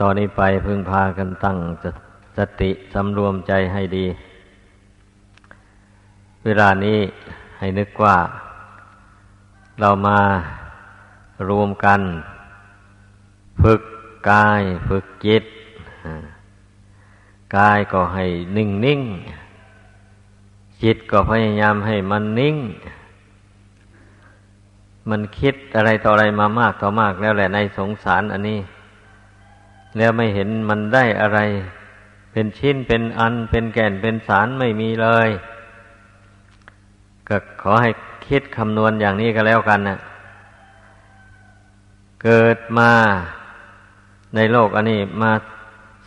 ตอนนี้ไปพึงพากันตั้งสติสำรวมใจให้ดี เวลานี้ให้นึกว่า เรามารวมกัน ฝึกกาย ฝึกจิตกายก็ให้นิ่งนิ่งจิตก็พยายามให้มันนิ่ง มันคิดอะไรต่ออะไรมามากต่อมากแล้วแหละในสงสารอันนี้ แล้วไม่เห็นมันได้อะไร เป็นชิ้นเป็นอันเป็นแก่นเป็นสารไม่มีเลยก็ขอให้คิดคำนวณอย่างนี้ก็แล้วกันนะเกิดมาในโลกอันนี้มา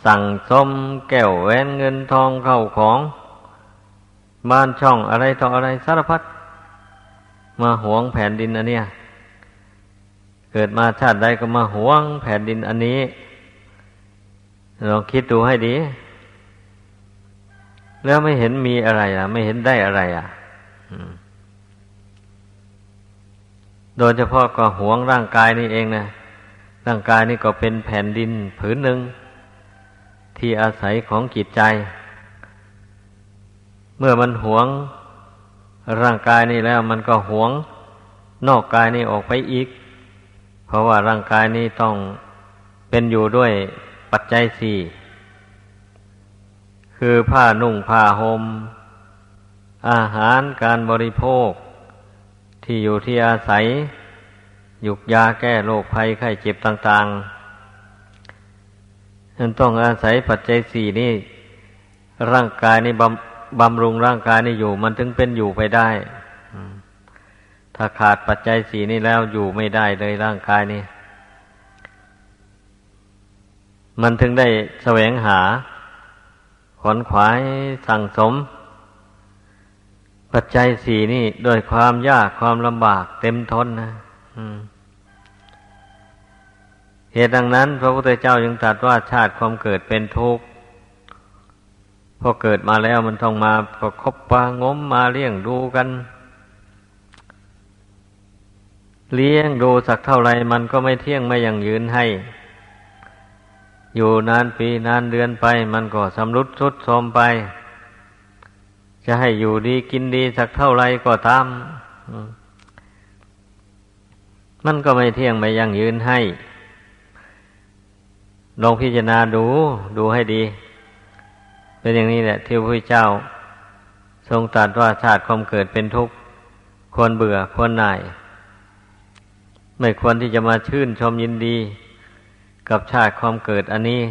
สั่งสมแก้วแหวนเงินทองเข้าของบ้านช่องอะไรต่ออะไรสารพัดมาหวงแผ่นดินอันเนี้ยเกิดมาชาติใดก็มาหวงแผ่นดินอันนี้ ลองคิดดูให้ดี แล้วไม่เห็นมีอะไรอะ ไม่เห็นได้อะไรอะโดยเฉพาะก็หวงร่างกายนี่เองนะร่างกายนี่ก็เป็นแผ่นดินผืนหนึ่ง ที่อาศัยของจิตใจ เมื่อมันหวงร่างกายนี่แล้วมันก็หวงนอกกายนี่ออกไปอีก เพราะว่าร่างกายนี้ต้องเป็นอยู่ด้วย ปัจจัยสี่คือผ้านุ่งผ้าหม่มอาหารการบริโภค ที่อยู่ที่อาศัย ยุกยาแก้โรคภัยไข้เจ็บต่างๆฉันต้องอาศัยปัจจัยสี่นี่ร่างกายนี่บำบำรุงร่างกายนี่อยู่ มันถึงเป็นอยู่ไปได้ ถ้าขาดปัจจัยสี่นี้แล้วอยู่ไม่ได้เลยร่างกายนี่ มันถึงได้แสวงหาขนขวายสั่งสม ปัจจัยสี่นี่โดยความยากความลำบากเต็มทนนะเหตุดังนั้น พระพุทธเจ้ายังตรัสว่าชาติความเกิดเป็นทุกข์พอเกิดมาแล้วมันต้องมาประคบปางมมาเลี้ยงดูกัน เลี้ยงดูสักเท่าไรมันก็ไม่เที่ยงไม่ยังยืนให้ อยู่นานปีนานเดือนไป มันก็สำรุดทุดโทรมไป จะให้อยู่ดีกินดีสักเท่าไรก็ตามมันก็ไม่เที่ยงไม่ยังยืนให้ ลองพิจารณาดูดูให้ดี เป็นอย่างนี้แหละที่พระเจ้า ทรงตรัสว่าชาติความเกิดเป็นทุกข์ควรเบื่อควรหน่าย ไม่ควรที่จะมาชื่นชมยินดี กับชาติความเกิดอันนี้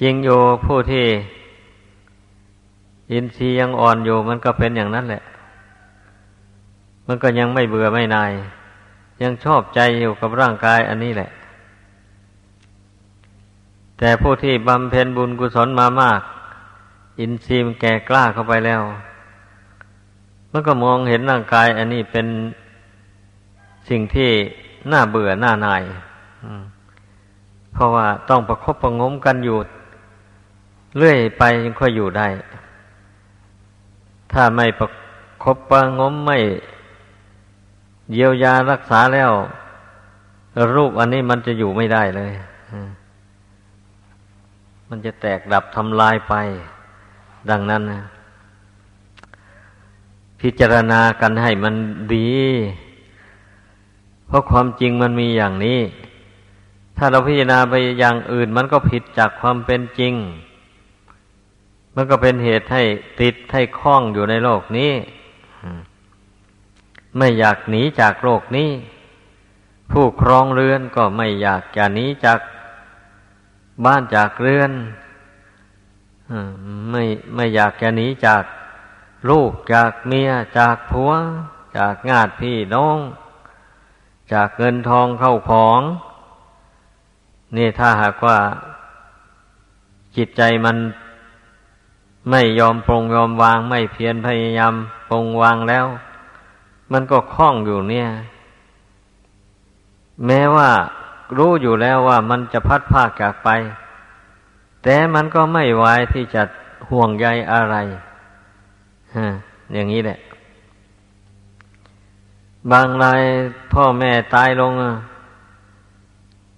จริงโยผู้ที่ยินทรีย์ยังอ่อนอยู่มันก็เป็นอย่างนั้นแหละ มันก็ยังไม่เบื่อไม่นาย ยังชอบใจอยู่กับร่างกายอันนี้แหละ แต่ผู้ที่บำเพ็ญบุญกุศลมามาก อินทรีย์แก่กล้าเข้าไปแล้ว มันก็มองเห็นร่างกายอันนี้เป็นสิ่งที่ หน่าเบื่อหน่านายเพราะว่าต้องประคบประงมกันอยู่ เรื่อยไปยังค่อยอยู่ได้ ถ้าไม่ประคบประงมไม่เยียวยารักษาแล้ว รูปอันนี้มันจะอยู่ไม่ได้เลย มันจะแตกดับทำลายไป ดังนั้นนะพิจารณากันให้มันดี เพราะความจริงมันมีอย่างนี้ ถ้าเราพิจารณาไปอย่างอื่น มันก็ผิดจากความเป็นจริง มันก็เป็นเหตุให้ติดให้คล้องอยู่ในโลกนี้ ไม่อยากหนีจากโลกนี้ ผู้ครองเรือนก็ไม่อยากจะหนีจากบ้านจากเรือนไม่ไม่อยากจะหนีจากลูกจากเมียจากผัว จากญาติพี่น้อง จากเงินทองเข้าของ นี่ถ้าหากว่าจิตใจมันไม่ยอมปรงยอมวางไม่เพียรพยายามปรงวางแล้ว มันก็คล้องอยู่เนี่ย แม้ว่ารู้อยู่แล้วว่ามันจะพัดพากจากไป แต่มันก็ไม่ไวายที่จะห่วงใยอะไรฮะอย่างนี้แหละ บางรายพ่อแม่ตายลง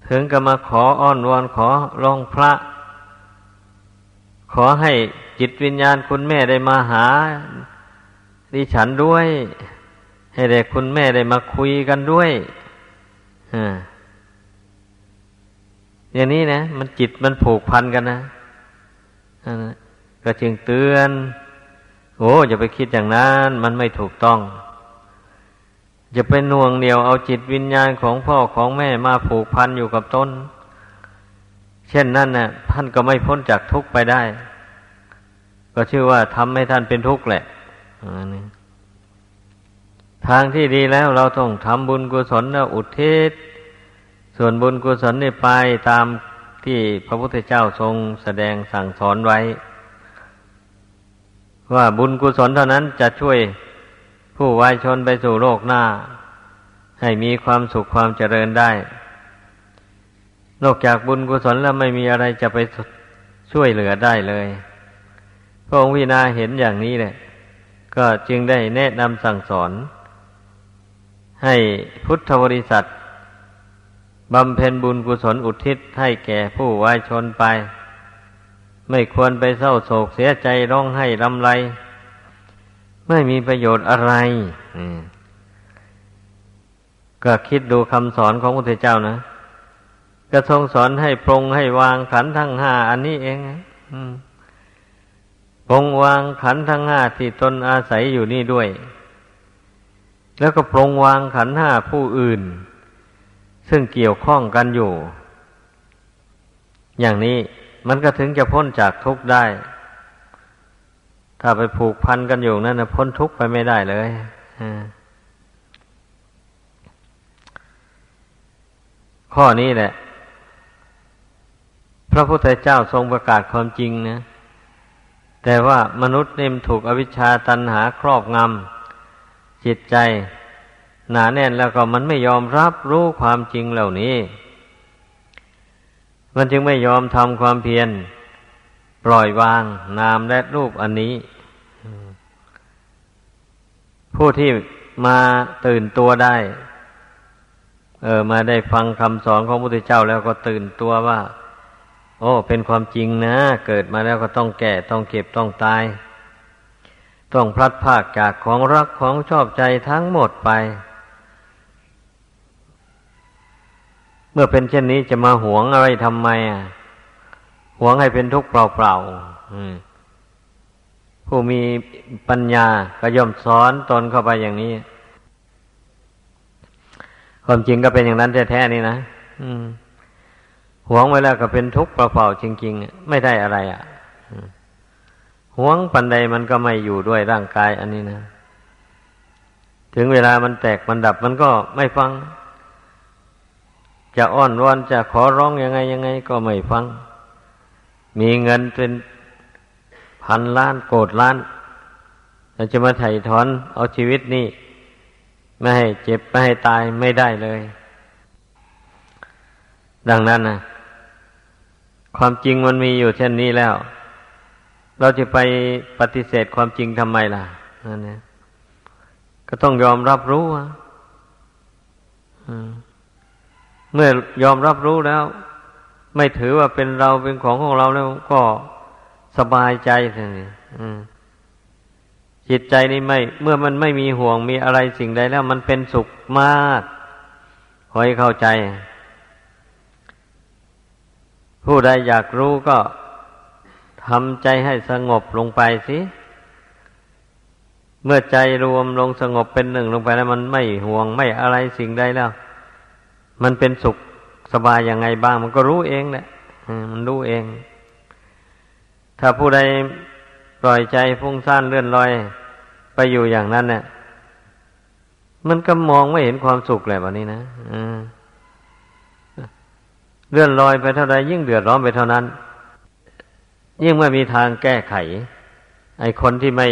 ถึงก็มาขออ้อนวอนขอร้องพระ ขอให้จิตวิญญาณคุณแม่ได้มาหา ดิฉันด้วย ให้เด็กคุณแม่ได้มาคุยกันด้วยอย่างนี้นะ มันจิตมันผูกพันกันนะก็จึงเตือน โอ้อย่าไปคิดอย่างนั้น มันไม่ถูกต้อง จะไปน่วงเหนียวเอาจิตวิญญาณของพ่อของแม่มาผูกพันอยู่กับต้น เช่นนั้นนะ่ะท่านก็ไม่พ้นจากทุกข์ไปได้ ก็ชื่อว่าทำให้ท่านเป็นทุกข์แหละทางที่ดีแล้วเราต้องทำบุญกุศลแล้วอุทิศส่วนบุญกุศลนี่ไปตามที่พระพุทธเจ้าทรงแสดงสั่งสอนไว้ ว่าบุญกุศลเท่านั้นจะช่วย ผู้วายชนไปสู่โลกหน้า ให้มีความสุขความเจริญได้ นอกจากบุญกุศลแล้วไม่มีอะไรจะไปช่วยเหลือได้เลย พระองค์วินาเห็นอย่างนี้แหละ ก็จึงได้แนะนำสั่งสอน ให้พุทธบริษัทบำเพ็ญบุญกุศลอุทิศให้แก่ผู้วายชนไป ไม่ควรไปเศร้าโศกเสียใจร้องไห้รำไร ไม่มีประโยชน์อะไรก็คิดดูคำสอนของพระพุทธเจ้านะก็ทรงสอนให้ปรงให้วางขันทั้งห้าอันนี้เองปรงวางขันทั้งห้าที่ตนอาศัยอยู่นี่ด้วย แล้วก็ปรงวางขันห้าผู้อื่น ซึ่งเกี่ยวข้องกันอยู่ อย่างนี้มันก็ถึงจะพ้นจากทุกข์ได้ ถ้าไปผูกพันกันอยู่นั่นนะพ้นทุกข์ไปไม่ได้เลยข้อนี้แหละ พระพุทธเจ้าทรงประกาศความจริงนะแต่ว่ามนุษย์เนี่ยถูกอวิชชาตันหาครอบงำจิตใจ หนาแน่นแล้วก็มันไม่ยอมรับรู้ความจริงเหล่านี้ มันจึงไม่ยอมทำความเพียร ปล่อยวางนามและรูปอันนี้ ผู้ที่มาตื่นตัวได้ เออ มาได้ฟังคำสอนของพระพุทธเจ้าแล้วก็ตื่นตัวว่า โอ้ เป็นความจริงนะ เกิดมาแล้วก็ต้องแก่ต้องเก็บต้องตาย ต้องพลัดพากจากของรักของชอบใจทั้งหมดไป เมื่อเป็นเช่นนี้จะมาหวงอะไรทำไมอะ หวงให้เป็นทุกข์เปล่าๆผู้มีปัญญาก็ย่อมสอนตนเข้าไปอย่างนี้ ความจริงก็เป็นอย่างนั้นแท้ๆนี่นะหวงไว้แล้วก็เป็นทุกข์เปล่าๆจริงๆ ไม่ได้อะไรอะหวงปันใดมันก็ไม่อยู่ด้วยร่างกายอันนี้นะ ถึงเวลามันแตกมันดับมันก็ไม่ฟัง จะอ้อนวอนจะขอร้องยังไงยังไง ก็ไม่ฟัง มีเงินเป็นพันล้านโกดล้านเราจะมาไถ่ถอนเอาชีวิตนี่ไม่ให้เจ็บไม่ให้ตายไม่ได้เลย ดังนั้นนะความจริงมันมีอยู่เช่นนี้แล้ว เราจะไปปฏิเสธความจริงทำไมล่ะนั่นเนี่ยก็ต้องยอมรับรู้อะเมื่อยอมรับรู้แล้ว ไม่ถือว่าเป็นเราเป็นของของเราแล้วก็สบายใจเลยจิตใจนี่ไม่ เมื่อมันไม่มีห่วงมีอะไรสิ่งใดแล้ว มันเป็นสุขมากขอให้เข้าใจ ผู้ใดอยากรู้ก็ทำใจให้สงบลงไปสิเมื่อใจรวมลงสงบเป็นหนึ่งลงไปแล้ว มันไม่ห่วงไม่อะไรสิ่งใดแล้ว มันเป็นสุข สบายยังไงบ้าง มันก็รู้เองแหละมันรู้เอง ถ้าผู้ใดปล่อยใจฟุ้งซ่านเลื่อนลอยไปอยู่อย่างนั้นเนี่ยมันก็มองไม่เห็นความสุขแหละวันนี้นะเลื่อนลอยไปเท่าใดยิ่งเดือดร้อนไปเท่านั้น ยิ่งไม่มีทางแก้ไข ไอ้คนที่ไม่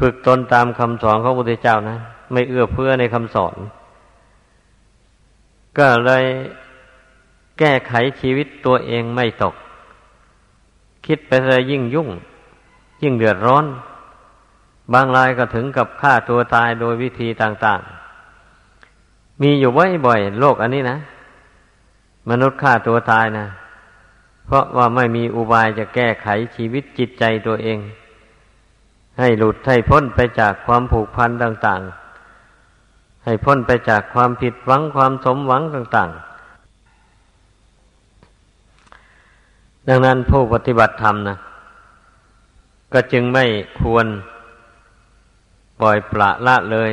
ฝึกตนตามคำสอนของพระพุทธเจ้านะ ไม่เอื้อเฟื้อในคำสอน ก็เลยแก้ไขชีวิตตัวเองไม่ตก คิดไปเลยยิ่งยุ่ง ยิ่งเดือดร้อน บางรายก็ถึงกับฆ่าตัวตายโดยวิธีต่างๆ มีอยู่บ่อยๆโลกอันนี้นะ มนุษย์ฆ่าตัวตายนะ เพราะว่าไม่มีอุบายจะแก้ไขชีวิตจิตใจตัวเอง ให้หลุดให้พ้นไปจากความผูกพันต่างๆ ให้พ้นไปจากความผิดหวังความสมหวังต่าง ๆ ดังนั้นผู้ปฏิบัติธรรมนะก็จึงไม่ควรปล่อยปละละเลย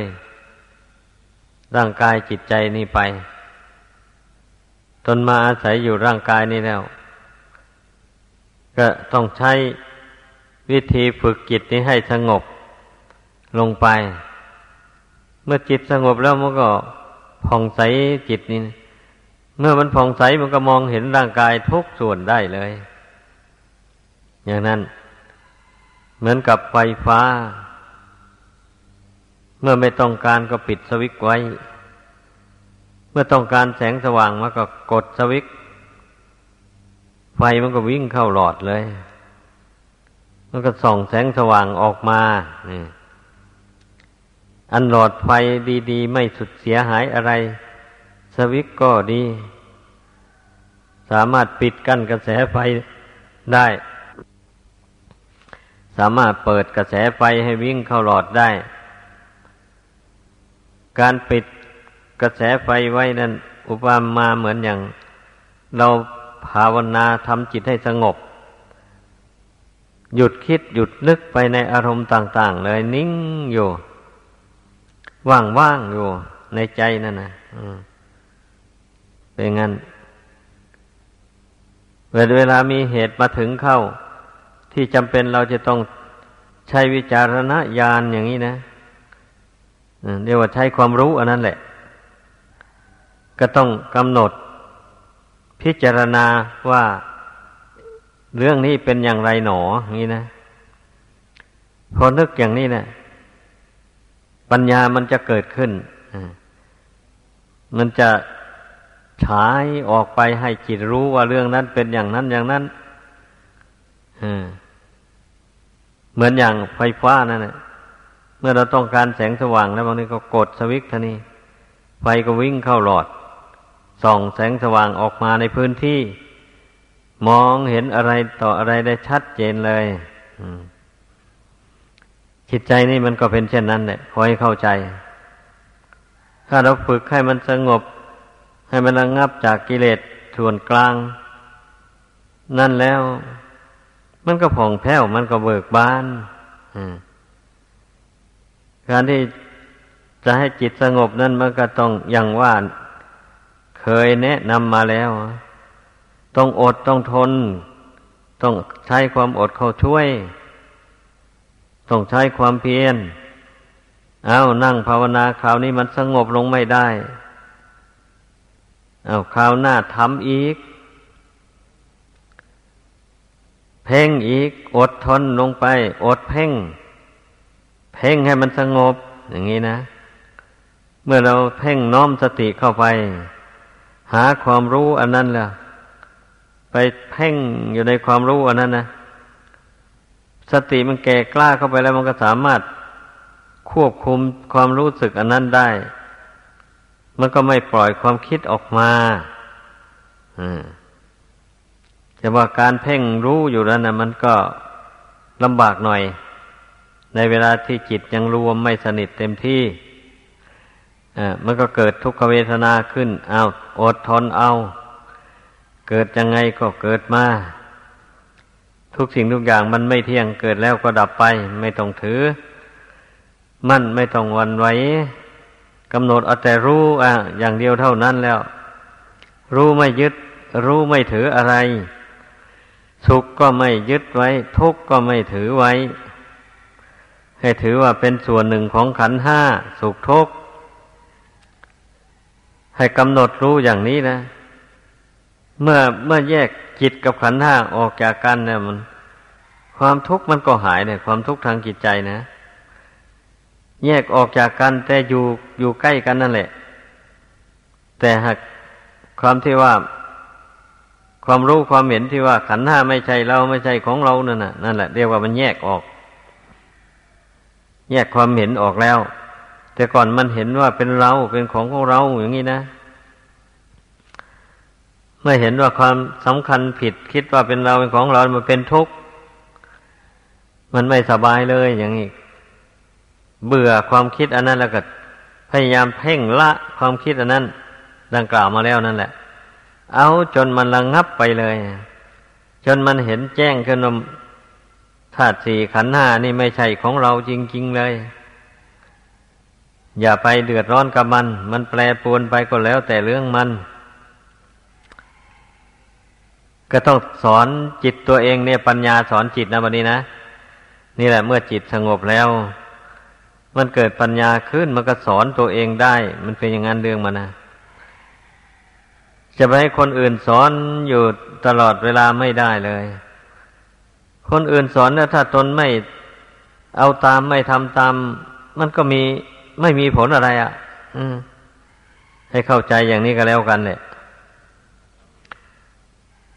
ร่างกายจิตใจนี้ไป ตนมาอาศัยอยู่ร่างกายนี้แล้ว ก็ต้องใช้วิธีฝึกจิตนี้ให้สงบลงไป เมื่อจิตสงบแล้วมันก็ผ่องใสจิตนี้เมื่อมันผ่องใสมันก็มองเห็นร่างกายทุกส่วนได้เลย อย่างนั้น เหมือนกับไฟฟ้า เมื่อไม่ต้องการก็ปิดสวิตไว้ เมื่อต้องการแสงสว่างมันก็กดสวิตไฟมันก็วิ่งเข้าหลอดเลย มันก็ส่องแสงสว่างออกมานี่ อันหลอดไฟดีๆ ไม่สุดเสียหายอะไร สวิตก็ดี สามารถปิดกั้นกระแสไฟได้ สามารถเปิดกระแสไฟให้วิ่งเข้าหลอดได้ การปิดกระแสไฟไว้นั่นอุปมาเหมือนอย่าง เราภาวนาทำจิตให้สงบ หยุดคิดหยุดนึกไปในอารมณ์ต่าง ๆ เลยนิ่งอยู่ ว่างๆอยู่ในใจนั่นนะเป็นงั้นเวลามีเหตุมาถึงเข้า ที่จำเป็นเราจะต้องใช้วิจารณญาณอย่างนี้นะเรียกว่าใช้ความรู้อันนั้นแหละ ก็ต้องกำหนด พิจารณาว่าเรื่องนี้เป็นอย่างไรหนออย่างนี้นะ พอนึกอย่างนี้นะ ปัญญามันจะเกิดขึ้นมันจะฉายออกไปให้จิตรู้ว่าเรื่องนั้นเป็นอย่างนั้นอย่างนั้นเหมือนอย่างไฟฟ้านั่นแหละเมื่อเราต้องการแสงสว่างแล้วบางทีก็กดสวิตช์ท่านี้ ไฟก็วิ่งเข้าหลอด ส่องแสงสว่างออกมาในพื้นที่ มองเห็นอะไรต่ออะไรได้ชัดเจนเลย จิตใจนี่มันก็เป็นเช่นนั้นแหละคอยเข้าใจ ถ้าเราฝึกให้มันสงบ ให้มันระงงับจากกิเลสส่วนกลาง นั่นแล้ว มันก็ผ่องแผ้ว มันก็เบิกบานการที่จะให้จิตสงบนั่นมันก็ต้องอย่างว่าเคยแนะนำมาแล้ว ต้องอดต้องทน ต้องใช้ความอดเข้าช่วย ต้องใช้ความเพียรเอานั่งภาวนาคราวนี้มันสงบลงไม่ได้เอาคราวหน้าทำอีก เพ่งอีก อดทนลงไป อดเพ่ง เพ่งให้มันสงบ อย่างนี้นะ เมื่อเราเพ่งน้อมสติเข้าไป หาความรู้อันนั้นแหละไปเพ่งอยู่ในความรู้อันนั้นนะ สติมันแก่กล้าเข้าไปแล้วมันก็สามารถควบคุมความรู้สึกอันนั้นได้ มันก็ไม่ปล่อยความคิดออกมาแต่ว่าการเพ่งรู้อยู่แล้วนะมันก็ลำบากหน่อย ในเวลาที่จิตยังรวมไม่สนิทเต็มที่มันก็เกิดทุกขเวทนาขึ้น เอาอดทนเอา เกิดยังไงก็เกิดมา ทุกสิ่งทุกอย่างมันไม่เที่ยงเกิดแล้วก็ดับไป ไม่ต้องถือ มั่นไม่ต้องวันไว้กำหนดเอาแต่รู้อะอย่างเดียวเท่านั้นแล้ว รู้ไม่ยึด รู้ไม่ถืออะไร สุขก็ไม่ยึดไว้ ทุกข์ก็ไม่ถือไว้ ให้ถือว่าเป็นส่วนหนึ่งของขันห้าสุขทุกข์ให้กำหนดรู้อย่างนี้นะ เมื่อเมื่อแยก จิตกับขันธ์ห้าออกจากกันเนี่ยมัน ความทุกข์มันก็หายเนี่ยความทุกข์ทางจิตใจนะ แยกออกจากกันแต่อยู่อยู่ใกล้กันนั่นแหละ แต่หากความที่ว่า ความรู้ความเห็นที่ว่า ขันธ์ห้าไม่ใช่เราไม่ใช่ของเรานั่นน่ะนั่นแหละเรียกว่ามันแยกออก แยกความเห็นออกแล้ว แต่ก่อนมันเห็นว่าเป็นเราเป็นของของเราอย่างนี้นะ มื่อเห็นว่าความสำคัญผิด คิดว่าเป็นเราเป็นของเรา มันเป็นทุกข์ มันไม่สบายเลยอย่างนี้ เบื่อความคิดอันนั้นแล้วก็พยายามเพ่งละความคิดอันนั้น ดังกล่าวมาแล้วนั่นแหละ เอาจนมันระงงับไปเลย จนมันเห็นแจ้งขึ้นว่าธาตุสี่ขันห้านี่ไม่ใช่ของเราจริง ๆ เลย อย่าไปเดือดร้อนกับมัน มันแปรปรวนไปก็แล้วแต่เรื่องมัน ก็ต้องสอนจิตตัวเองเนี่ยปัญญาสอนจิตนะวันนี้นะ นี่แหละเมื่อจิตสงบแล้ว มันเกิดปัญญาขึ้นมันก็สอนตัวเองได้ มันเป็นอย่างนั้นเรื่องมันนะจะไปให้คนอื่นสอนอยู่ตลอดเวลาไม่ได้เลย คนอื่นสอนแล้วถ้าตนไม่เอาตามไม่ทำตาม มันก็มีไม่มีผลอะไรอะ่ะอืมให้เข้าใจอย่างนี้ก็แล้วกันเนี่ย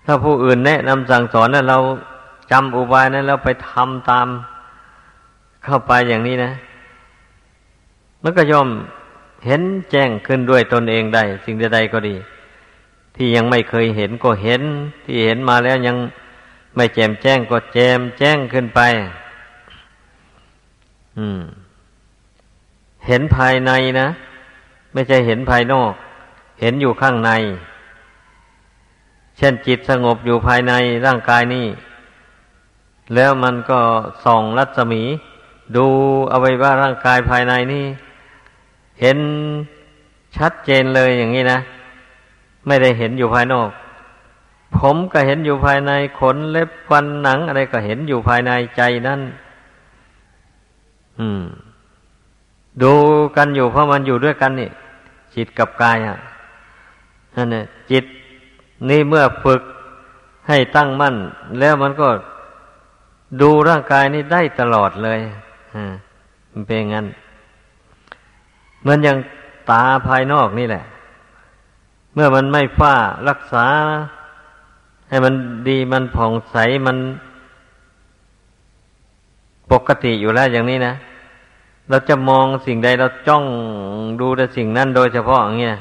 ถ้าผู้อื่นแนะนำสั่งสอนแล้วเราจำอุบายนั้นแล้วไปทำตามเข้าไปอย่างนี้นะ มันก็ย่อมเห็นแจ้งขึ้นด้วยตนเองได้ สิ่งใดๆก็ดี ที่ยังไม่เคยเห็นก็เห็น ที่เห็นมาแล้วยังไม่แจมแจ้งก็แจมแจ้งขึ้นไป อืม เห็นภายในนะ ไม่ใช่เห็นภายนอก เห็นอยู่ข้างใน ช่นจิตสงบอยู่ภายในร่างกายนี่ แล้วมันก็ส่องรัศมี ดูเอาไว้ว่าร่างกายภายในนี่ เห็นชัดเจนเลยอย่างนี้นะ ไม่ได้เห็นอยู่ภายนอก ผมก็เห็นอยู่ภายในขนเล็บฟันหนังอะไรก็เห็นอยู่ภายในใจนั่นอืม ดูกันอยู่เพราะมันอยู่ด้วยกันนี่จิตกับกายอะนั่นเนี่ยจิต นี่เมื่อฝึกให้ตั้งมั่น แล้วมันก็ดูร่างกายนี่ได้ตลอดเลยอ่ามันเป็นงั้น เหมือนอย่างตาภายนอกนี่แหละ เมื่อมันไม่ฝ้ารักษา ให้มันดีมันผ่องใสมันปกติอยู่แล้วอย่างนี้นะ เราจะมองสิ่งใดเราจ้องดูแต่สิ่งนั้นโดยเฉพาะอย่างเงี้ย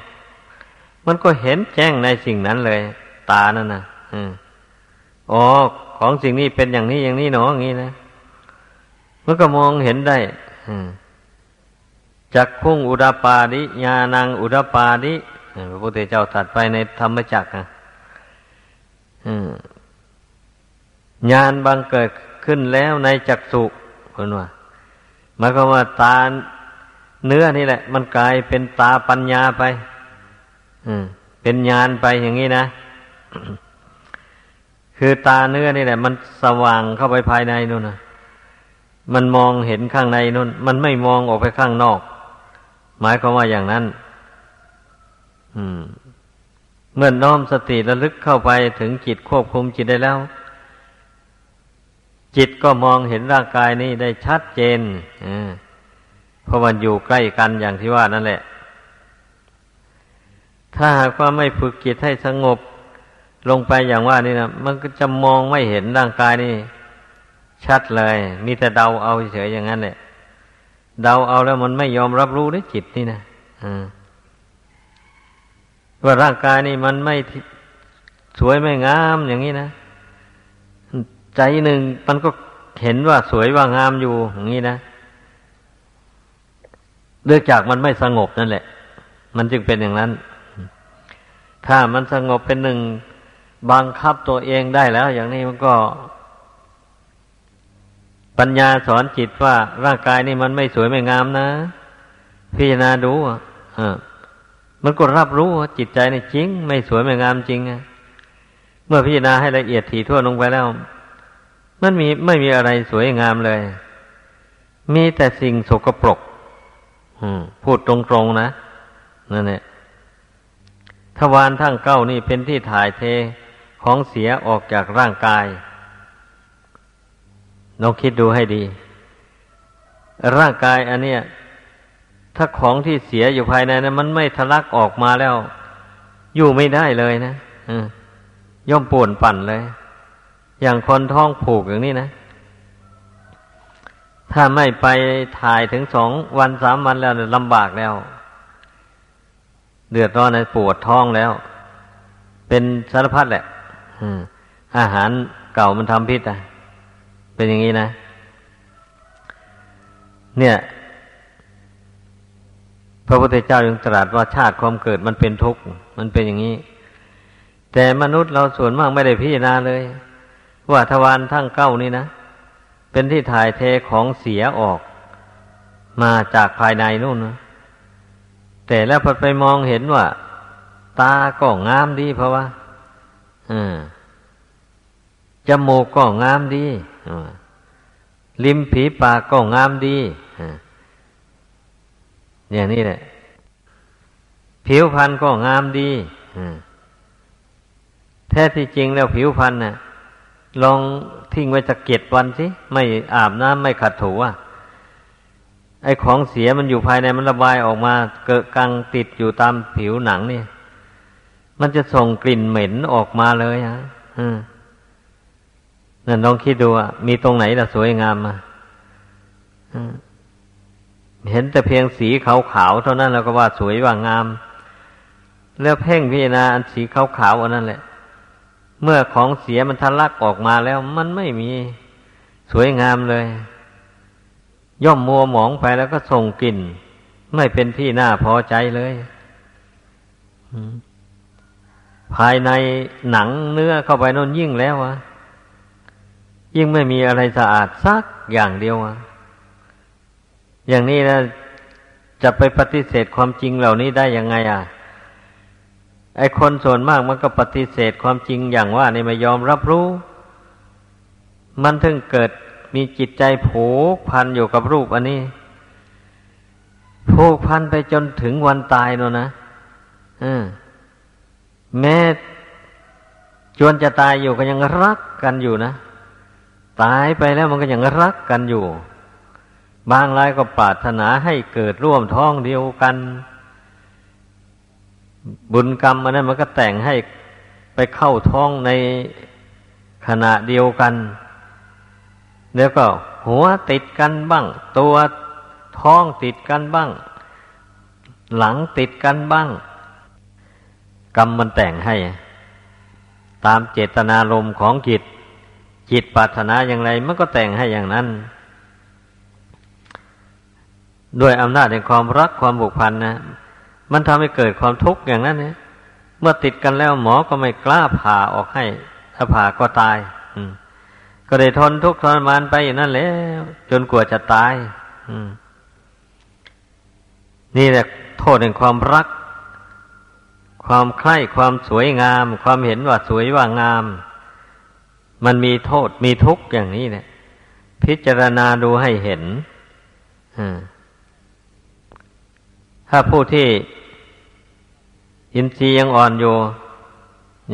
มันก็เห็นแจ้งในสิ่งนั้นเลย ตานั่นนะอ๋อของสิ่งนี้เป็นอย่างนี้อย่างนี้หนออย่างนี้นะมันก็มองเห็นได้จักพุ่งอุดาปาดิญาณังอุดาปาดิพระพุทธเจ้าตรัสไปในธรรมจักรนะญาณบังเกิดขึ้นแล้วในจักสุคนว่าหมายความว่าตาเนื้อนี่แหละ มันกลายเป็นตาปัญญาไป เป็นญาณไปอย่างนี้นะคือตาเนื้อนี่แหละ มันสว่างเข้าไปภายในนู่นนะมันมองเห็นข้างในนู่น มันไม่มองออกไปข้างนอก หมายความว่าอย่างนั้น อืม เมื่อน้อมสติระลึกเข้าไปถึงจิตควบคุมจิตได้แล้ว จิตก็มองเห็นร่างกายนี้ได้ชัดเจนเพราะมันอยู่ใกล้กันอย่างที่ว่านั่นแหละ ถ้าหากว่าไม่ฝึกจิตให้สงบลงไปอย่างว่านี่นะมันก็จะมองไม่เห็นร่างกายนี่ ชัดเลย มีแต่เดาเอาเฉยอย่างนั้นแหละเดาเอาแล้วมันไม่ยอมรับรู้ด้วยจิตนี่นะว่าร่างกายนี่มันไม่สวยไม่งามอย่างนี้นะใจหนึ่งมันก็เห็นว่าสวยว่างามอยู่อย่างนี้นะเนื่องจากมันไม่สงบนั่นแหละ มันจึงเป็นอย่างนั้น ถ้ามันสงบเป็นหนึ่งบังคับตัวเองได้แล้ว อย่างนี้มันก็ ปัญญาสอนจิตว่า ร่างกายนี่มันไม่สวยไม่งามนะ พิจารณาดูอะมันก็รับรู้ว่าจิตใจนี่จริง ไม่สวยไม่งามจริงเมื่อพิจารณาให้ละเอียดถี่ถ้วนลงไปแล้ว มันมีไม่มีอะไรสวยงามเลย มีแต่สิ่งสกปรกพูดตรงๆนะนั่นแหละ ทวารทั้งเก้านี่เป็นที่ถ่ายเทของเสียออกจากร่างกายลองคิดดูให้ดี ร่างกายอันเนี้ยถ้าของที่เสียอยู่ภายในนะมันไม่ทะลักออกมาแล้ว อยู่ไม่ได้เลยนะย่อมป่วนปั่นเลย อย่างคนท้องผูกอย่างนี้นะ ถ้าไม่ไปถ่ายถึงสองวันสามวันแล้วลำบากแล้ว เดือดร้อนในปวดท้องแล้ว เป็นสารพัดแหละอาหารเก่ามันทำพิษอะ เป็นอย่างนี้นะ เนี่ย พระพุทธเจ้ายังตรัสว่าชาติความเกิดมันเป็นทุกข์ มันเป็นอย่างนี้ แต่มนุษย์เราส่วนมากไม่ได้พิจารณาเลย ว่าทวารทั้งเก้านี่นะ เป็นที่ถ่ายเทของเสียออก มาจากภายในนู่นนะ แต่แล้วพอไปมองเห็นว่า ตาก็งามดีเพราะว่าจมูกก็งามดีลิ้มผีปากก็งามดีอย่างนี้แหละ ผิวพรรณก็งามดีแท้ที่จริงแล้วผิวพรรณน่ะ ลองทิ้งไว้สักเก็ดวันสิ ไม่อาบน้ำไม่ขัดถูอะ ไอ้ของเสียมันอยู่ภายในมันระบายออกมา เกิดกังติดอยู่ตามผิวหนังนี่มันจะส่งกลิ่นเหม็นออกมาเลยฮะนั่นลองคิดดูอะมีตรงไหนล่ะสวยงามมาเห็นแต่เพียงสีขาวๆเท่านั้นเราก็ว่าสวยว่างาม แล้วเพ่งพิจารณาอันสีขาวๆอันนั้นแหละ เมื่อของเสียมันทะลักออกมาแล้ว มันไม่มีสวยงามเลย ย่อมมัวหมองไปแล้วก็ส่งกลิ่น ไม่เป็นที่น่าพอใจเลยภายในหนังเนื้อเข้าไปน่นยิ่งแล้ววะยิ่งไม่มีอะไรสะอาดสักอย่างเดียวอะอย่างนี้นะจะไปปฏิเสธความจริงเหล่านี้ได้ยังไง อะ ไอคนส่วนมากมันก็ปฏิเสธความจริงอย่างว่านี่ไม่ยอมรับรู้ มันถึงเกิด มีจิตใจผูกพันอยู่กับรูปอันนี้ ผูกพันไปจนถึงวันตายโน่นนะแม้จวนจะตายอยู่ก็ยังรักกันอยู่นะ ตายไปแล้วมันก็ยังรักกันอยู่ บางรายก็ปรารถนาให้เกิดร่วมท้องเดียวกัน บุญกรรมอันนั้นมันก็แต่งให้ไปเข้าท้องในขณะเดียวกัน แล้วก็หัวติดกันบ้าง ตัวท้องติดกันบ้าง หลังติดกันบ้าง กรรมมันแต่งให้ ตามเจตนารมณ์ของจิต จิตปรารถนาอย่างไรมันก็แต่งให้อย่างนั้น ด้วยอำนาจแห่งความรักความบุกพันนะมันทำให้เกิดความทุกข์อย่างนั้นเนี่ยเมื่อติดกันแล้วหมอก็ไม่กล้าผ่าออกให้ ถ้าผ่าก็ตาย ก็ได้ทนทุกข์ทรมานไปอย่างนั้นแล้ว จนกว่าจะตายนี่แหละโทษแห่งความรัก ความใคร่ความสวยงาม ความเห็นว่าสวยว่างาม มันมีโทษมีทุกข์อย่างนี้เนี่ย พิจารณาดูให้เห็นถ้าผู้ที่อินทรีย์ยังอ่อนอยู่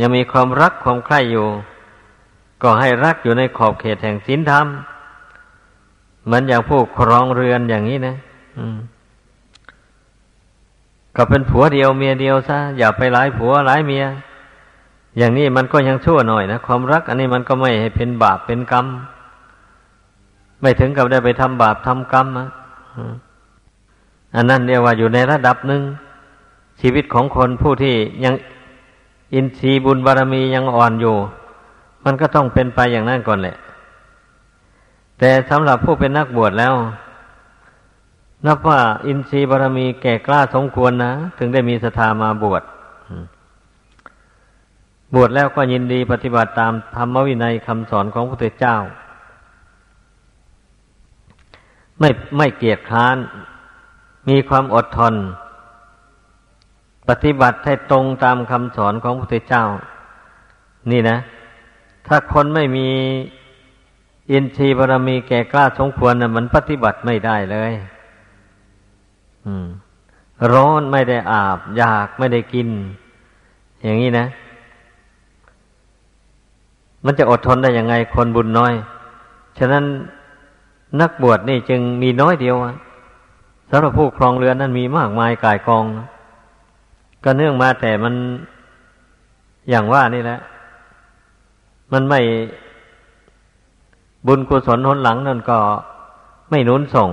ยังมีความรักความใคร่อยู่ ก็ให้รักอยู่ในขอบเขตแห่งศีลธรรม เหมือนอย่างผู้ครองเรือนอย่างนี้นะก็เป็นผัวเดียวเมียเดียวซะอย่าไปหลายผัวหลายเมีย อย่างนี้มันก็ยังชั่วหน่อยนะความรัก อันนี้มันก็ไม่ให้เป็นบาปเป็นกรรม ไม่ถึงกับได้ไปทำบาปทำกรรมนะอันนั้นเรียกว่าอยู่ในระดับหนึ่งชีวิตของคนผู้ที่ยังอินทรีย์บุญบารมียังอ่อนอยู่ มันก็ต้องเป็นไปอย่างนั้นก่อนแหละ แต่สำหรับผู้เป็นนักบวชแล้ว นับว่าอินทรีย์บารมีแก่กล้าสมควรนะ ถึงได้มีศรัทธามาบวชบวชแล้วก็ยินดีปฏิบัติตามธรรมวินัยคำสอนของพระพุทธเจ้า ไม่ไม่เกียจค้าน มีความอดทน ปฏิบัติให้ตรงตามคำสอนของพระพุทธเจ้า นี่นะ ถ้าคนไม่มีอินทรีย์บารมีแก่กล้าสมควรนะมันปฏิบัติไม่ได้เลยร้อนไม่ได้อาบ อยากไม่ได้กิน อย่างนี้นะ มันจะอดทนได้ยังไงคนบุญน้อย ฉะนั้นนักบวชนี่จึงมีน้อยเดียวสำหรับผู้ครองเรือนนั้นมีมากมายกายกอง ก็เนื่องมาแต่มันอย่างว่านี่แหละ มันไม่บุญกุศลหนหลังนั่นก็ไม่นุนส่ง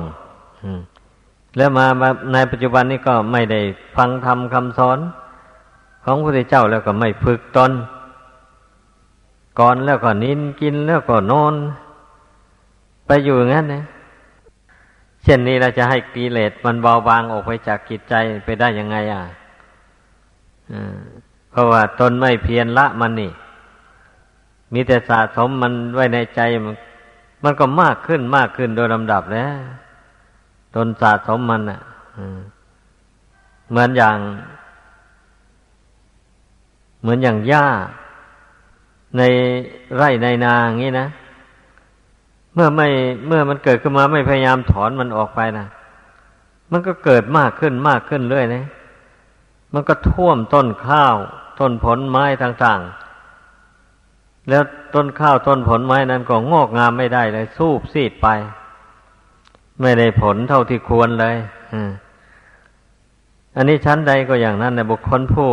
แล้วมาในปัจจุบันนี้ก็ไม่ได้ฟังธรรมคำสอน ของพระพุทธเจ้าแล้วก็ไม่ฝึกตนก่อนแล้วก็นินกินแล้วก็นอน ไปอยู่อย่างนั้นนะเช่นนี้เราจะให้กิเลสมันเบาบางออกไปจากกิจใจไปได้ยังไงอะเพราะว่าตนไม่เพียรละมันนี่ มีแต่สะสมมันไว้ในใจมันมันก็มากขึ้นมากขึ้นโดยลำดับแล้วตนสะสมมันอะเหมือนอย่าง เหมือนอย่างหญ้า ในไร่ในนาอย่างนี้นะเมื่อไม่เมื่อมันเกิดขึ้นมาไม่พยายามถอนมันออกไปนะมันก็เกิดมากขึ้นมากขึ้นเรื่อยนะมันก็ท่วมต้นข้าว ต้นผลไม้ต่างๆ แล้วต้นข้าวต้นผลไม้นั้นก็งอกงามไม่ได้เลย สูบซีดไป ไม่ได้ผลเท่าที่ควรเลยอันนี้ชั้นใดก็อย่างนั้นนะบุคคลผู้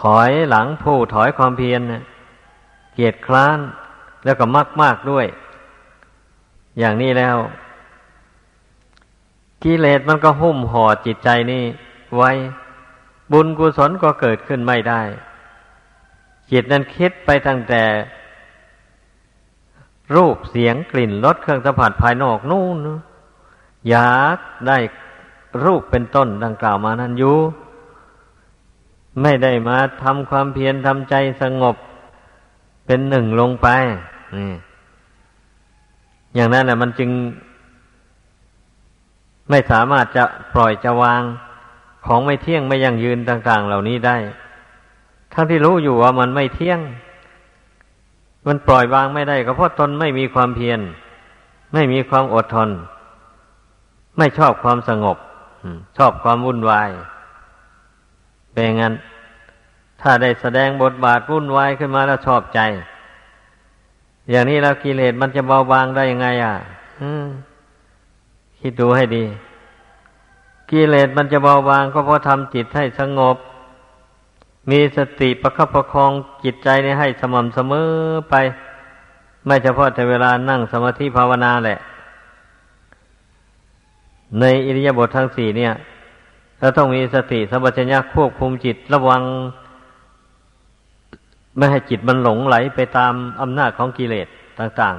ถอยหลังผู้ถอยความเพียรนะเกียรติคร้านแล้วก็มากมากด้วย อย่างนี้แล้ว กิเลสมันก็หุ้มห่อจิตใจนี่ไว้ บุญกุศลก็เกิดขึ้นไม่ได้ จิตนั้นคิดไปตั้งแต่ รูปเสียงกลิ่นรสเครื่องสัมผัสภายนอกนู่นอยากได้รูปเป็นต้นดังกล่าวมานั้นอยู่ไม่ได้มาทำความเพียรทำใจสงบเป็นหนึ่งลงไปนี่อย่างนั้นแหละมันจึง ไม่สามารถจะปล่อยจะวางของไม่เที่ยงไม่ยั่งยืนต่าง ๆ เหล่านี้ได้ ทั้งที่รู้อยู่ว่ามันไม่เที่ยง มันปล่อยวางไม่ได้ก็เพราะตนไม่มีความเพียร ไม่มีความอดทน ไม่ชอบความสงบชอบความวุ่นวาย เป็นงั้น ถ้าได้แสดงบทบาทวุ่นวายขึ้นมาแล้วชอบใจ อย่างนี้แล้วกิเลสมันจะเบาบางได้ยังไง อะคิดดูให้ดี กิเลสมันจะเบาบางก็เพราะทำจิตให้สงบ มีสติประคับประคองจิตใจนี้ให้สม่ำเสมอไป ไม่เฉพาะแต่เวลานั่งสมาธิภาวนาแหละ ในอิริยาบถททั้งสี่เนี่ยเราต้องมีสติสัมปชัญญะควบคุมจิตระวัง ไม่ให้จิตมันหลงไหลไปตามอำนาจของกิเลสต่าง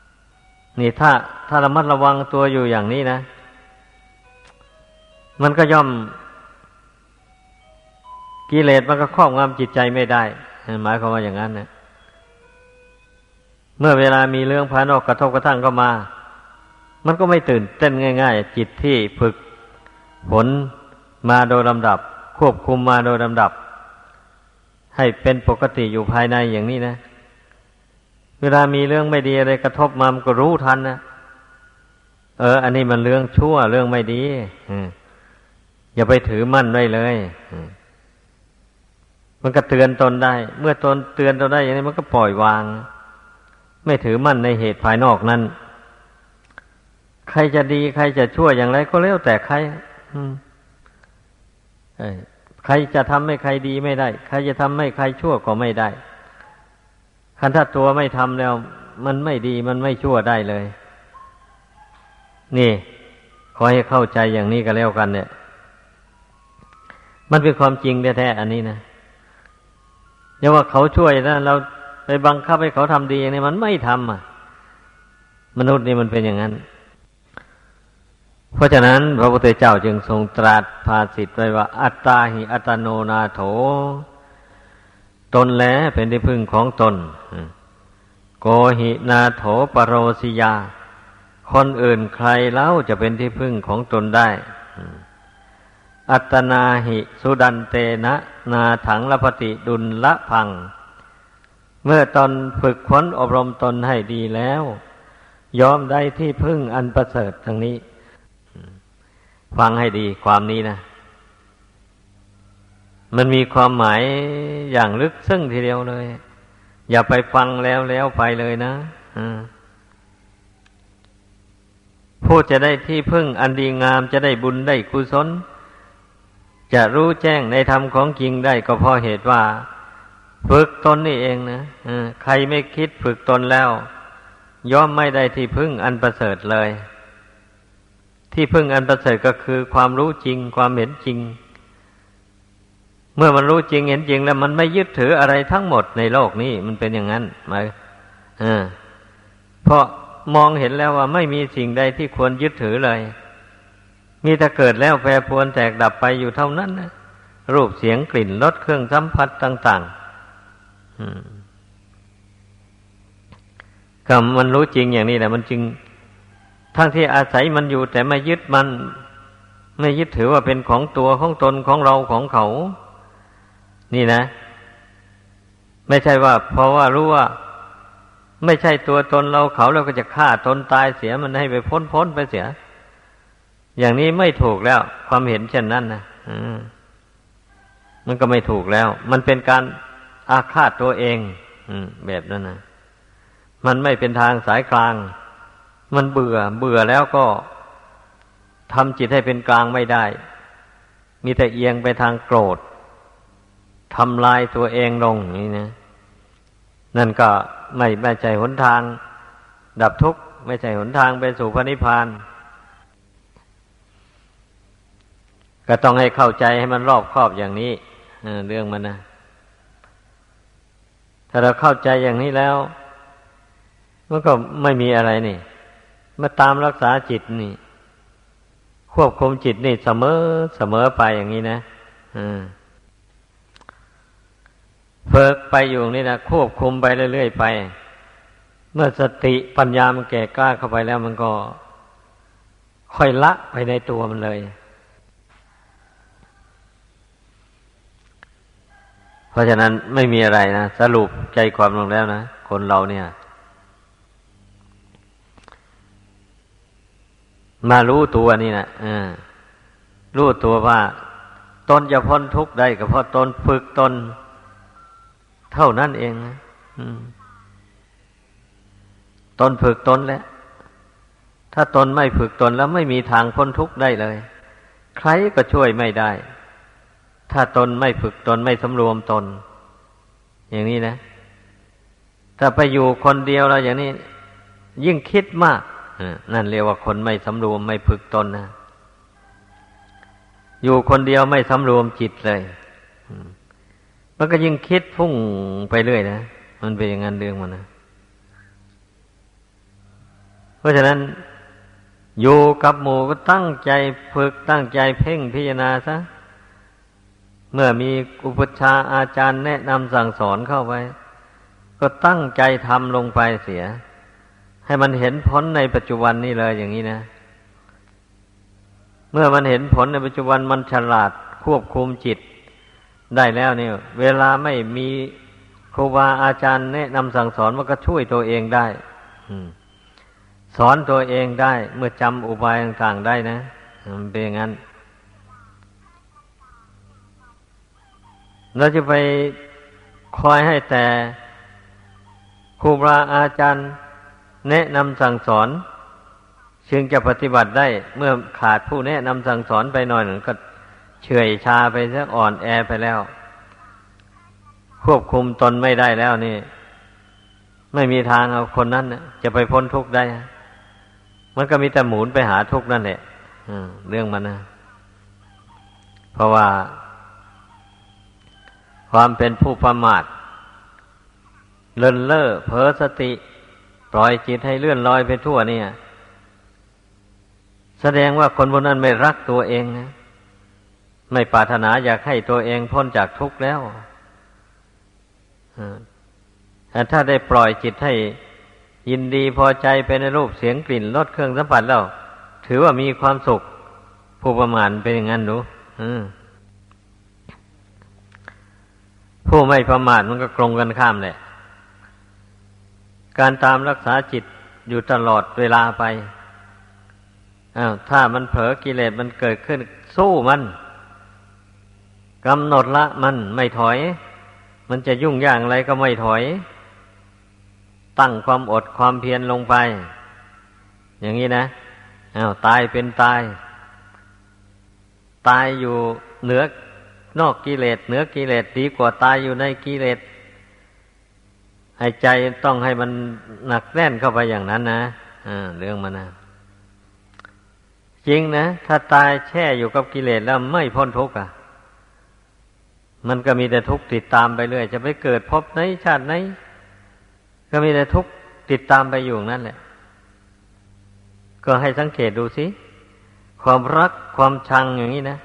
ๆ นี่ถ้าถ้าระมัดระวังตัวอยู่อย่างนี้นะ มันก็ย่อม กิเลสมันก็ครอบงำจิตใจไม่ได้หมายความว่าอย่างนั้นนะเมื่อเวลามีเรื่องภายนอกกระทบกระทั่งก็มา มันก็ไม่ตื่นเต้นง่าย ๆ จิตที่ฝึกผลมาโดยลำดับ ควบคุมมาโดยลำดับ ให้เป็นปกติอยู่ภายในอย่างนี้นะ เวลามีเรื่องไม่ดีอะไรกระทบมามันก็รู้ทันนะเออ อันนี้มันเรื่องชั่วเรื่องไม่ดีอย่าไปถือมั่นไว้เลย มันก็เตือนตนได้ เมื่อตนเตือนตนได้อย่างนี้มันก็ปล่อยวาง ไม่ถือมั่นในเหตุภายนอกนั้น ใครจะดีใครจะชั่วอย่างไรก็แล้วแต่ใครใครจะทำให้ใครดีไม่ได้ ใครจะทำให้ใครชั่วก็ไม่ได้คันถ้าตัวไม่ทำแล้ว มันไม่ดีมันไม่ชั่วได้เลย นี่ ขอให้เข้าใจอย่างนี้ก็แล้วกันเนี่ย มันเป็นความจริงแท้ๆอันนี้นะ อย่าว่าเขาช่วยนะเราไปบังคับให้เขาทำดีอย่างนี้มันไม่ทำอะ มนุษย์นี่มันเป็นอย่างนั้น เพราะฉะนั้น พระพุทธเจ้าจึงทรงตรัสภาสิทธ์ไว้ว่า อัตตาหิอัตโนนาโถ ตนแลเป็นที่พึ่งของตนโกหินาโถปรโรสิยา คนอื่นใครเล่าจะเป็นที่พึ่งของตนได้ อัตนาหิสุดันเตนะนาถังละพติดุลละพัง เมื่อตอนฝึกค้นอบรมตนให้ดีแล้ว ยอมได้ที่พึ่งอันประเสริฐทั้งนี้ ฟังให้ดีความนี้นะ มันมีความหมายอย่างลึกซึ้งทีเดียวเลย อย่าไปฟังแล้วแล้วไปเลยนะผู้จะได้ที่พึ่งอันดีงามจะได้บุญได้กุศล จะรู้แจ้งในธรรมของจริงได้ก็เพราะเหตุว่า ฝึกตนนี่เองนะใครไม่คิดฝึกตนแล้ว ย่อมไม่ได้ที่พึ่งอันประเสริฐเลย ที่พึ่งอันประเสริฐก็คือความรู้จริง ความเห็นจริง เมื่อมันรู้จริงเห็นจริงแล้ว มันไม่ยึดถืออะไรทั้งหมดในโลกนี้มันเป็นอย่างนั้นหมายอ่าเพราะมองเห็นแล้วว่าไม่มีสิ่งใดที่ควรยึดถือเลย มีแต่เกิดแล้วแปรปรวนแตกดับไปอยู่เท่านั้นนะรูปเสียงกลิ่นรสเครื่องสัมผัสต่างๆก็มันรู้จริงอย่างนี้แหละมันจึง ทั้งที่อาศัยมันอยู่ แต่ไม่ยึดมัน ไม่ยึดถือว่าเป็นของตัวของตนของเราของเขา นี่นะ ไม่ใช่ว่า เพราะว่ารู้ว่า ไม่ใช่ตัวตนเราเขาเราก็จะฆ่าตนตายเสียมันให้ไปพ้นพ้นไปเสีย อย่างนี้ไม่ถูกแล้ว ความเห็นเช่นนั้นนะมันก็ไม่ถูกแล้ว มันเป็นการอาฆาตตัวเองอืแบบนั้นนะมันไม่เป็นทางสายกลาง มันเบื่อ เบื่อแล้วก็ทำจิตให้เป็นกลางไม่ได้ มีแต่เอียงไปทางโกรธทำลายตัวเองลงนี่นะนั่นก็ไม่ไม่ใช่หนทาง ดับทุกข์ไม่ใช่หนทางไปสู่พระนิพพาน ก็ต้องให้เข้าใจให้มันรอบครอบอย่างนี้เรื่องมันนะถ้าเราเข้าใจอย่างนี้แล้ว มันก็ไม่มีอะไรนี่มาตามรักษาจิตนี่ ควบคุมจิตนี่เสมอเสมอไปอย่างนี้นะเพิกไปอยู่นี่นะควบคุมไปเรื่อยๆไป เมื่อสติปัญญามันแก่กล้าเข้าไปแล้วมันก็ค่อยละไปในตัวมันเลย เพราะฉะนั้นไม่มีอะไรนะ สรุปใจความลงแล้วนะ คนเราเนี่ย มารู้ตัวนี่นะรู้ตัวว่าตนจะพ้นทุกข์ได้ก็เพราะตนฝึกตน เท่านั้นเองนะตนฝึกตนแล้ว ถ้าตนไม่ฝึกตนแล้วไม่มีทางพ้นทุกข์ได้เลย ใครก็ช่วยไม่ได้ ถ้าตนไม่ฝึกตนไม่สำรวมตน อย่างนี้นะ ถ้าไปอยู่คนเดียวแล้วอย่างนี้ ยิ่งคิดมากนั่นเรียกว่าคนไม่สำรวมไม่ฝึกตนนะอยู่คนเดียวไม่สำรวมจิตเลยมันก็ยิ่งคิดพุ่งไปเรื่อยนะมันเป็นอย่างนั้นเรื่องมันนะเพราะฉะนั้น อยู่กับหมู่ก็ตั้งใจฝึกตั้งใจเพ่งพิจารณาซะ เมื่อมีอุปชาอาจารย์แนะนำสั่งสอนเข้าไปก็ตั้งใจทำลงไปเสีย ให้มันเห็นผลในปัจจุบันนี่เลยอย่างนี้นะ เมื่อมันเห็นผลในปัจจุบันมันฉลาดควบคุมจิต ได้แล้วเนี่ยเวลาไม่มีครูบาอาจารย์แนะนำสั่งสอนมันก็ช่วยตัวเองได้สอนตัวเองได้ เมื่อจำอุบายต่างๆได้นะมันเป็นอย่างนั้น เราจะไปคอยให้แต่ครูบาอาจารย์แนะนำสั่งสอนจึงจะปฏิบัติได้เมื่อขาดผู้แนะนำสั่งสอนไปหน่อยหนึ่งก็เฉยชาไปซะอ่อนแอไปแล้ว ควบคุมตนไม่ได้แล้วนี่ ไม่มีทางเอาคนนั้นจะไปพ้นทุกข์ได้ มันก็มีแต่หมุนไปหาทุกข์นั่นแหละเรื่องมันนะเพราะว่า ความเป็นผู้ประมาทเลินเล่อเผลอสติ ปล่อยจิตให้เลื่อนลอยไปทั่วเนี่ย แสดงว่าคนพวกนั้นไม่รักตัวเองนะไม่ปรารถนาอยากให้ตัวเองพ้นจากทุกข์แล้วแต่ถ้าได้ปล่อยจิตให้ยินดีพอใจไปในรูปเสียงกลิ่นรสเครื่องสัมผัสแล้ว ถือว่ามีความสุข ผู้ประมาณเป็นอย่างนั้นรู้อืม ผู้ไม่ประมาทมันก็ตรงกันข้ามแหละการตามรักษาจิตอยู่ตลอดเวลาไปอ้าวถ้ามันเผลอกิเลสมันเกิดขึ้น สู้มันกำหนดละมันไม่ถอย มันจะยุ่งยากอะไรก็ไม่ถอย ตั้งความอดความเพียรลงไป อย่างนี้นะอ้าวตายเป็นตาย ตายอยู่เหนือ นอกกิเลสเหนือกิเลสดีกว่าตายอยู่ในกิเลสให้ใจต้องให้มันหนักแน่นเข้าไปอย่างนั้นนะอ่าเรื่องมันนะจริงนะ ถ้าตายแช่อยู่กับกิเลสแล้วไม่พ้นทุกข์อะ มันก็มีแต่ทุกข์ติดตามไปเรื่อยจะไปเกิดพบไหนชาติไหน ก็มีแต่ทุกข์ติดตามไปอยู่นั่นแหละ ก็ให้สังเกตดูสิ ความรักความชังอย่างนี้นะ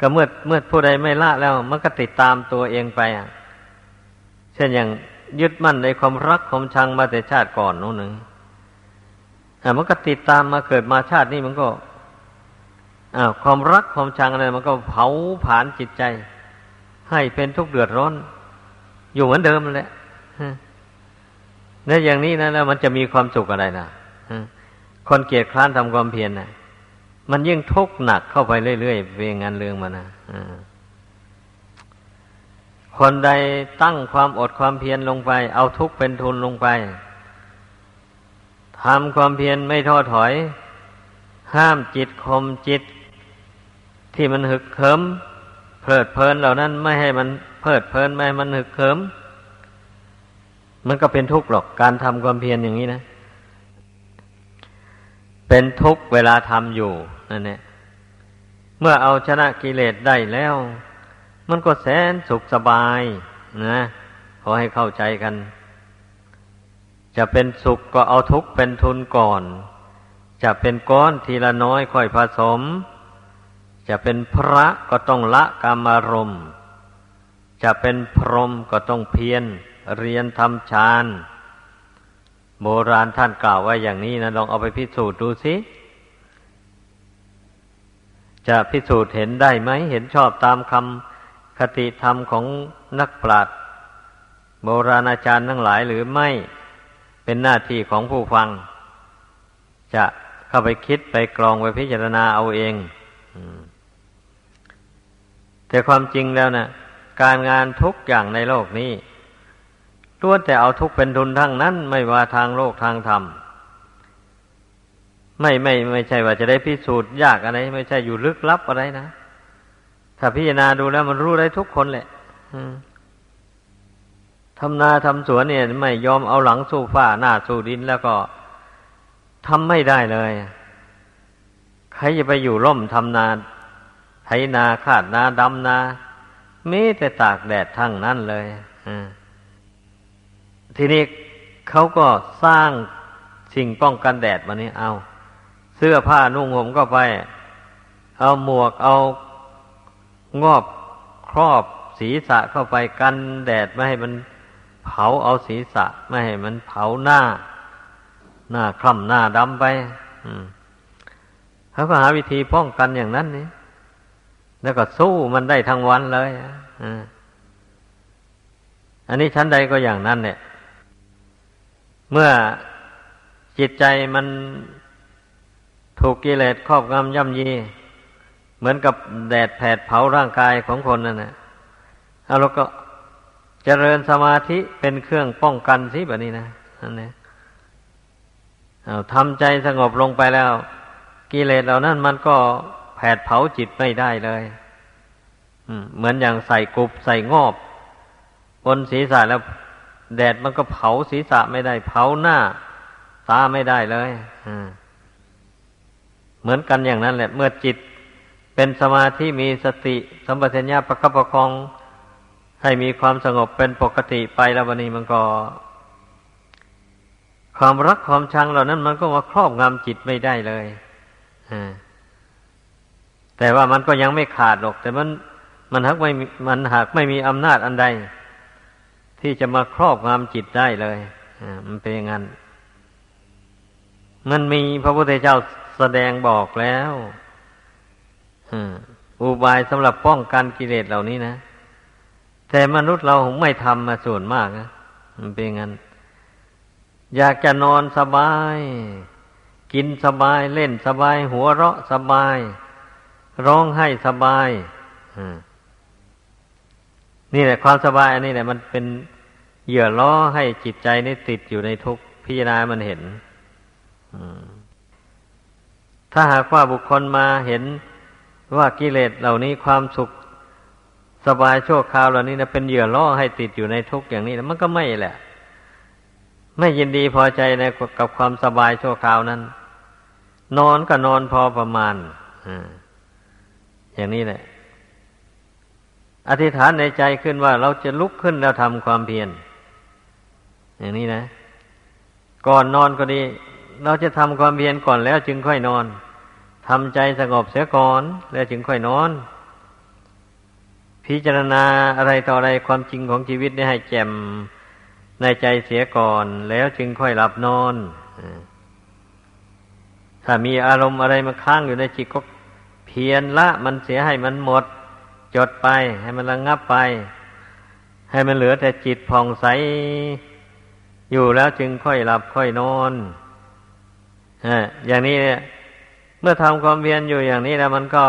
ก็เมื่อเมื่อผู้ใดไม่ละแล้ว มันก็ติดตามตัวเองไปอะ เช่นอย่างยึดมั่นในความรักความชังมาแต่ชาติก่อนนู้นหนึ่งอ่ามันก็ติดตามมาเกิดมาชาตินี้มันก็อ่าความรักความชังอะไรมันก็เผาผลาญจิตใจ ให้เป็นทุกข์เดือดร้อน อยู่เหมือนเดิมแหละแล้วอย่างนี้นะแล้วมันจะมีความสุขอะไรนะคนเกียจคร้านทำความเพียรนะ มันยิ่งทุกข์หนักเข้าไปเรื่อยๆเวงงานเรื่องมานะคนใดตั้งความอดความเพียรลงไป เอาทุกข์เป็นทุนลงไปทำความเพียรไม่ท้อถอย ห้ามจิตคมจิต ที่มันหึกเขิมเพลิดเพลินเหล่านั้นไม่ให้มันเพลิดเพลินไม่ให้มันหึกเขิมมันก็เป็นทุกข์หรอกการทำความเพียรอย่างนี้นะ เป็นทุกข์เวลาทำอยู่นั่นแหละเมื่อเอาชนะกิเลสได้แล้ว มันก็แสนสุขสบายนะขอให้เข้าใจกัน จะเป็นสุขก็เอาทุกข์เป็นทุนก่อน จะเป็นก้อนทีละน้อยค่อยผสม จะเป็นพระก็ต้องละกรรมารมณ์จะเป็นพรหมก็ต้องเพียรเรียนทำฌาน โบราณท่านกล่าวไว้อย่างนี้นะลองเอาไปพิสูจน์ดูสิจะพิสูจน์เห็นได้ไหมเห็นชอบตามคำคติธรรมของนักปราชญ์โบราณอาจารย์ทั้งหลายหรือไม่เป็นหน้าที่ของผู้ฟัง จะเข้าไปคิดไปกรองไปพิจารณาเอาเองแต่ความจริงแล้วนะการงานทุกอย่างในโลกนี้ ล้วนแต่เอาทุกเป็นทุนทั้งนั้น ไม่ว่าทางโลกทางธรรมไม่ไม่ไม่ใช่ว่าจะได้พิสูจน์ยากอะไร ไม่ใช่อยู่ลึกลับอะไรนะถ้าพิจารณาดูแล้วมันรู้ได้ทุกคนแหละทำนาทำสวนเนี่ย ไม่ยอมเอาหลังสู้ฟ้าหน้าสู้ดินแล้วก็ทำไม่ได้เลย ใครจะไปอยู่ร่มทำนาไถนาขาดนาดำนามีแต่ตากแดดทั้งนั้นเลย ทีนี้เขาก็สร้างสิ่งป้องกันแดดมานี้เอา เสื้อผ้านุ่งห่มก็ไป เอาหมวกเอางอบครอบศีรษะเข้าไปกันแดดไม่ให้มันเผาเอาศีรษะไม่ให้มันเผาหน้า หน้าคล่ำหน้าดำไปเขาก็หาวิธีป้องกันอย่างนั้นนี่แล้วก็สู้มันได้ทั้งวันเลยอันนี้ชั้นใดก็อย่างนั้นเนี่ย เมื่อจิตใจมันถูกกิเลสครอบงำย่ำยี เหมือนกับแดดแผดเผาร่างกายของคนนั่นแหละเอาเราก็เจริญสมาธิเป็นเครื่องป้องกันสิแบบนี้นะนั่นเองเอาทำใจสงบลงไปแล้ว กิเลสเหล่านั้นมันก็แผดเผาจิตไม่ได้เลยเหมือนอย่างใส่กุบใส่งอบบนศีรษะแล้ว แดดมันก็เผาศีรษะไม่ได้ เผาหน้า ตาไม่ได้เลยเหมือนกันอย่างนั้นแหละ เมื่อจิตเป็นสมาธิมีสติสัมปชัญญะประคับประคอง ให้มีความสงบเป็นปกติไปแล้ววันนี้มันก็ ความรักความชังเหล่านั้น มันก็มาครอบงำจิตไม่ได้เลยแต่ว่ามันก็ยังไม่ขาดหรอก แต่มันมันหากไม่มันหากไม่มีอำนาจอันใด ที่จะมาครอบงำจิตได้เลยมันเป็นอย่างนั้น มันมีพระพุทธเจ้าแสดงบอกแล้วอุบายสำหรับป้องกันกิเลสเหล่านี้นะ แต่มนุษย์เราไม่ทำมาส่วนมากนะมันเป็นงั้น อยากจะนอนสบาย กินสบาย เล่นสบาย หัวเราะสบาย ร้องไห้สบาย นี่แหละความสบายอันนี้แหละมันเป็นเหยื่อล้อให้จิตใจนี่ติดอยู่ในทุกพิจารณามันเห็นถ้าหากว่าบุคคลมาเห็นว่ากิเลสเหล่านี้ความสุขสบายชั่วคราวเหล่านี้นะเป็นเหยื่อล่อให้ติดอยู่ในทุกอย่างนี้มันก็ไม่แหละ ไม่ยินดีพอใจในกับความสบายชั่วคราวนั้น นอนก็นอนพอประมาณอย่างนี้แหละ อธิษฐานในใจขึ้นว่าเราจะลุกขึ้นแล้วทำความเพียรอย่างนี้นะ ก่อนนอนก็ดี เราจะทำความเพียรก่อนแล้วจึงค่อยนอนทำใจสงบเสียก่อน แล้วจึงค่อยนอน พิจารณาอะไรต่ออะไรความจริงของชีวิตนี่ให้แจ่มในใจเสียก่อน แล้วจึงค่อยหลับนอนถ้ามีอารมณ์อะไรมาค้างอยู่ในจิตก็เพียรละมันเสียให้มันหมด จดไป ให้มันระงงับไป ให้มันเหลือแต่จิตผ่องใส อยู่แล้วจึงค่อยหลับค่อยนอนอย่างนี้เนี่ยเมื่อทำความเพียรอยู่อย่างนี้แล้วมันก็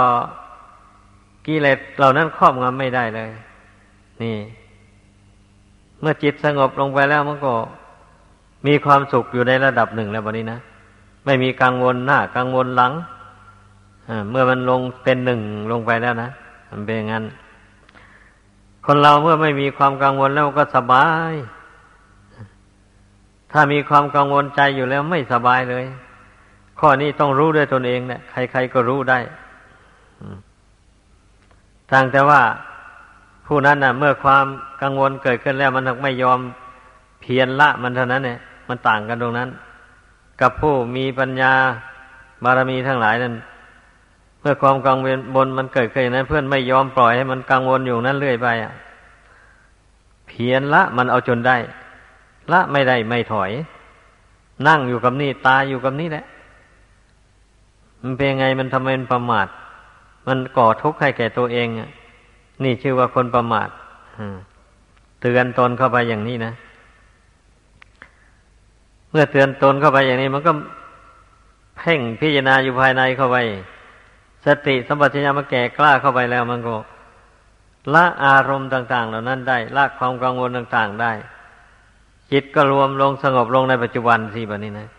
กิเลสเหล่านั้นครอบงำไม่ได้เลย นี่ เมื่อจิตสงบลงไปแล้วมันก็มีความสุขอยู่ในระดับหนึ่งแล้ววันนี้นะไม่มีกังวลหน้ากังวลหลังเมื่อมันลงเป็นหนึ่งลงไปแล้วนะ มันเป็นงั้น คนเราเมื่อไม่มีความกังวลแล้วก็สบาย ถ้ามีความกังวลใจอยู่แล้วไม่สบายเลย ข้อนี้ต้องรู้ด้วยตนเองเนะี่ยใครๆก็รู้ได้ทางแต่ว่าผู้นั้นนะ่ะ เมื่อความกังวลเกิดขึ้นแล้วมันไม่ยอมเพียรละมันเท่านั้นเนี่ยมันต่างกันตรงนั้น กับผู้มีปัญญาบารมีทั้งหลายนั้น เมื่อความกังวลบนมันเกิดขึ้นนั้น เพื่อนไม่ยอมปล่อยให้มันกังวลอยู่นั้นเรื่อยไปอะเพียนละมันเอาจนได้ ละไม่ได้ไม่ถอย นั่งอยู่กับนี่ตายอยู่กับนี่แหละ มันเป็นไงมันทำไมมันประมาท มันก่อทุกข์ให้แก่ตัวเองอะนี่ชื่อว่าคนประมาทเตือนตนเข้าไปอย่างนี้นะเมื่อเตือนตนเข้าไปอย่างนี้ มันก็เพ่งพิจารณาอยู่ภายในเข้าไป สติสัมปชัญญะมันแก่กล้าเข้าไปแล้วมันก็ละอารมณ์ต่าง ๆ เหล่านั้นได้ละความกังวลต่าง ๆ ได้ จิตก็รวมลงสงบลงในปัจจุบันสิแบบนี้นะ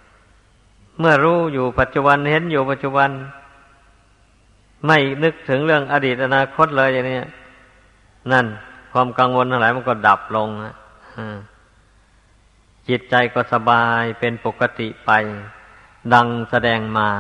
เมื่อรู้อยู่ปัจจุบันเห็นอยู่ปัจจุบัน ไม่นึกถึงเรื่องอดีตอนาคตเลยอย่างนี้นั่น ความกังวลทั้งหลายมันก็ดับลงนะจิตใจก็สบายเป็นปกติไป ดังแสดงมา